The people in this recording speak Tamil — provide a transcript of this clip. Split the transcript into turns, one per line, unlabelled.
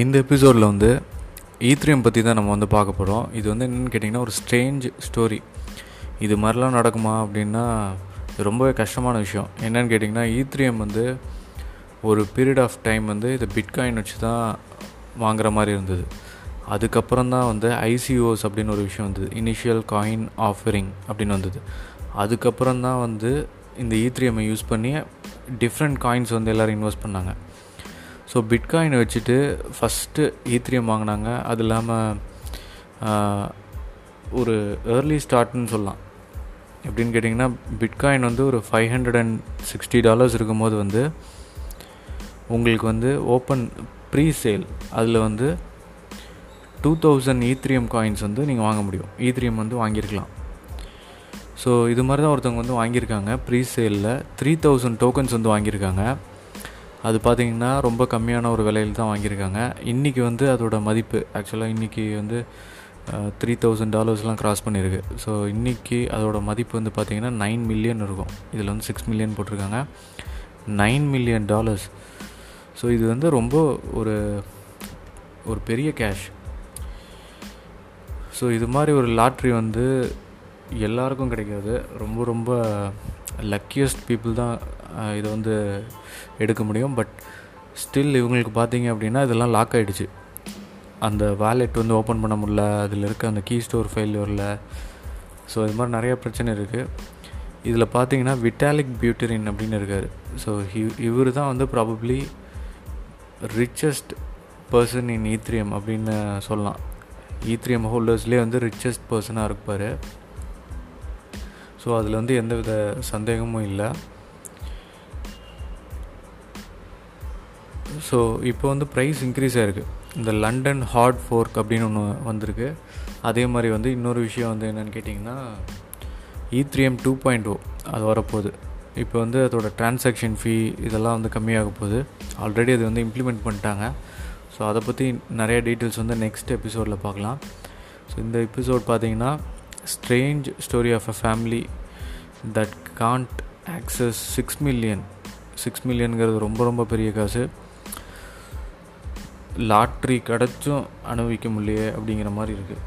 இந்த எபிசோடில் வந்து e ஈத்ரியம் பற்றி தான் நம்ம வந்து பார்க்க போகிறோம் இது வந்து என்னென்னு கேட்டிங்கன்னா ஒரு ஸ்ட்ரேஞ்ச் ஸ்டோரி இது மாதிரிலாம் நடக்குமா அப்படின்னா இது ரொம்பவே கஷ்டமான விஷயம். என்னென்னு கேட்டிங்கன்னா ஈத்ரியம் e வந்து ஒரு பீரியட் ஆஃப் டைம் வந்து இதை பிட்காயின் வச்சு தான் வாங்குற மாதிரி இருந்தது. அதுக்கப்புறம் தான் வந்து ஐசிஓஸ் அப்படின்னு ஒரு விஷயம் வந்தது. இனிஷியல் காயின் ஆஃபரிங் அப்படின்னு வந்தது. அதுக்கப்புறம் தான் வந்து இந்த e ஈத்ரியமை யூஸ் பண்ணி டிஃப்ரெண்ட் காயின்ஸ் வந்து எல்லோரும் இன்வெஸ்ட் பண்ணாங்க. ஸோ பிட்காயினை வச்சுட்டு ஃபஸ்ட்டு ஈத்திரியம் வாங்கினாங்க. அது இல்லாமல் ஒரு ஏர்லி ஸ்டார்ட்னு சொல்லலாம். எப்படின்னு கேட்டிங்கன்னா பிட்காயின் வந்து ஒரு five hundred and sixty dollars இருக்கும்போது வந்து உங்களுக்கு வந்து ஓப்பன் ப்ரீ சேல் அதில் வந்து டூ தௌசண்ட் ஈத்ரியம் காயின்ஸ் வந்து நீங்கள் வாங்க முடியும். ஈத்ரியம் வந்து வாங்கியிருக்கலாம். ஸோ இது மாதிரி தான் ஒருத்தவங்க வந்து வாங்கியிருக்காங்க. ப்ரீ சேலில் த்ரீ தௌசண்ட் டோக்கன்ஸ் வந்து வாங்கியிருக்காங்க. அது பார்த்திங்கன்னா ரொம்ப கம்மியான ஒரு விலையில் தான் வாங்கியிருக்காங்க. இன்றைக்கி வந்து அதோடய மதிப்பு ஆக்சுவலாக இன்றைக்கி வந்து த்ரீ தௌசண்ட் டாலர்ஸ்லாம் க்ராஸ் பண்ணியிருக்கு ஸோ இன்றைக்கி அதோடய மதிப்பு வந்து பார்த்திங்கன்னா நைன் மில்லியன் இருக்கும். இதில் வந்து சிக்ஸ் மில்லியன் போட்டிருக்காங்க. நைன் மில்லியன் டாலர்ஸ் ஸோ இது வந்து ரொம்ப ஒரு ஒரு பெரிய கேஷ் ஸோ இது மாதிரி ஒரு லாட்ரி வந்து எல்லாருக்கும் கிடைக்காது. ரொம்ப ரொம்ப லக்கியஸ்ட் பீப்புள் தான் இதை வந்து எடுக்க முடியும். பட் ஸ்டில் இவங்களுக்கு பார்த்தீங்க அப்படின்னா இதெல்லாம் லாக் ஆகிடுச்சு அந்த வேலெட் வந்து ஓப்பன் பண்ண முடில அதில் இருக்க அந்த கீ ஸ்டோர் ஃபைல் வரல ஸோ இது மாதிரி நிறைய பிரச்சனை இருக்குது இதில் பார்த்தீங்கன்னா விட்டாலிக் பியூட்டரின் அப்படின்னு இருக்கார். ஸோ ஹி இவர் தான் வந்து probably richest person in Ethereum அப்படின்னு சொல்லலாம். ஈத்ரியம் ஹோல்டர்ஸ்லேயே வந்து ரிச்சஸ்ட் பர்சனாக இருப்பார். ஸோ அதில் வந்து எந்த வித சந்தேகமும் இல்லை. ஸோ இப்போ வந்து ப்ரைஸ் இன்க்ரீஸ் ஆகிருக்கு இந்த லண்டன் ஹார்ட் ஃபோர்க் அப்படின்னு ஒன்று வந்திருக்கு. அதே மாதிரி வந்து இன்னொரு விஷயம் வந்து என்னென்னு கேட்டிங்கன்னா இத்ரிஎம் e டூ பாயிண்ட் ஓ oh அது வரப்போகுது. இப்போ வந்து அதோடய டிரான்சாக்ஷன் ஃபீ இதெல்லாம் வந்து கம்மியாக போகுது. ஆல்ரெடி அது வந்து இம்ப்ளிமெண்ட் பண்ணிட்டாங்க. ஸோ அதை பற்றி நிறைய டீட்டெயில்ஸ் வந்து நெக்ஸ்ட் எபிசோடில் பார்க்கலாம். ஸோ இந்த எபிசோட் பார்த்தீங்கன்னா strange story of a family that can't access six million six மில்லியனுங்கிறது ரொம்ப ரொம்ப பெரிய காசு. லாட்ரி கிடச்சும் அனுபவிக்க முடியலையே அப்படிங்கிற மாதிரி இருக்குது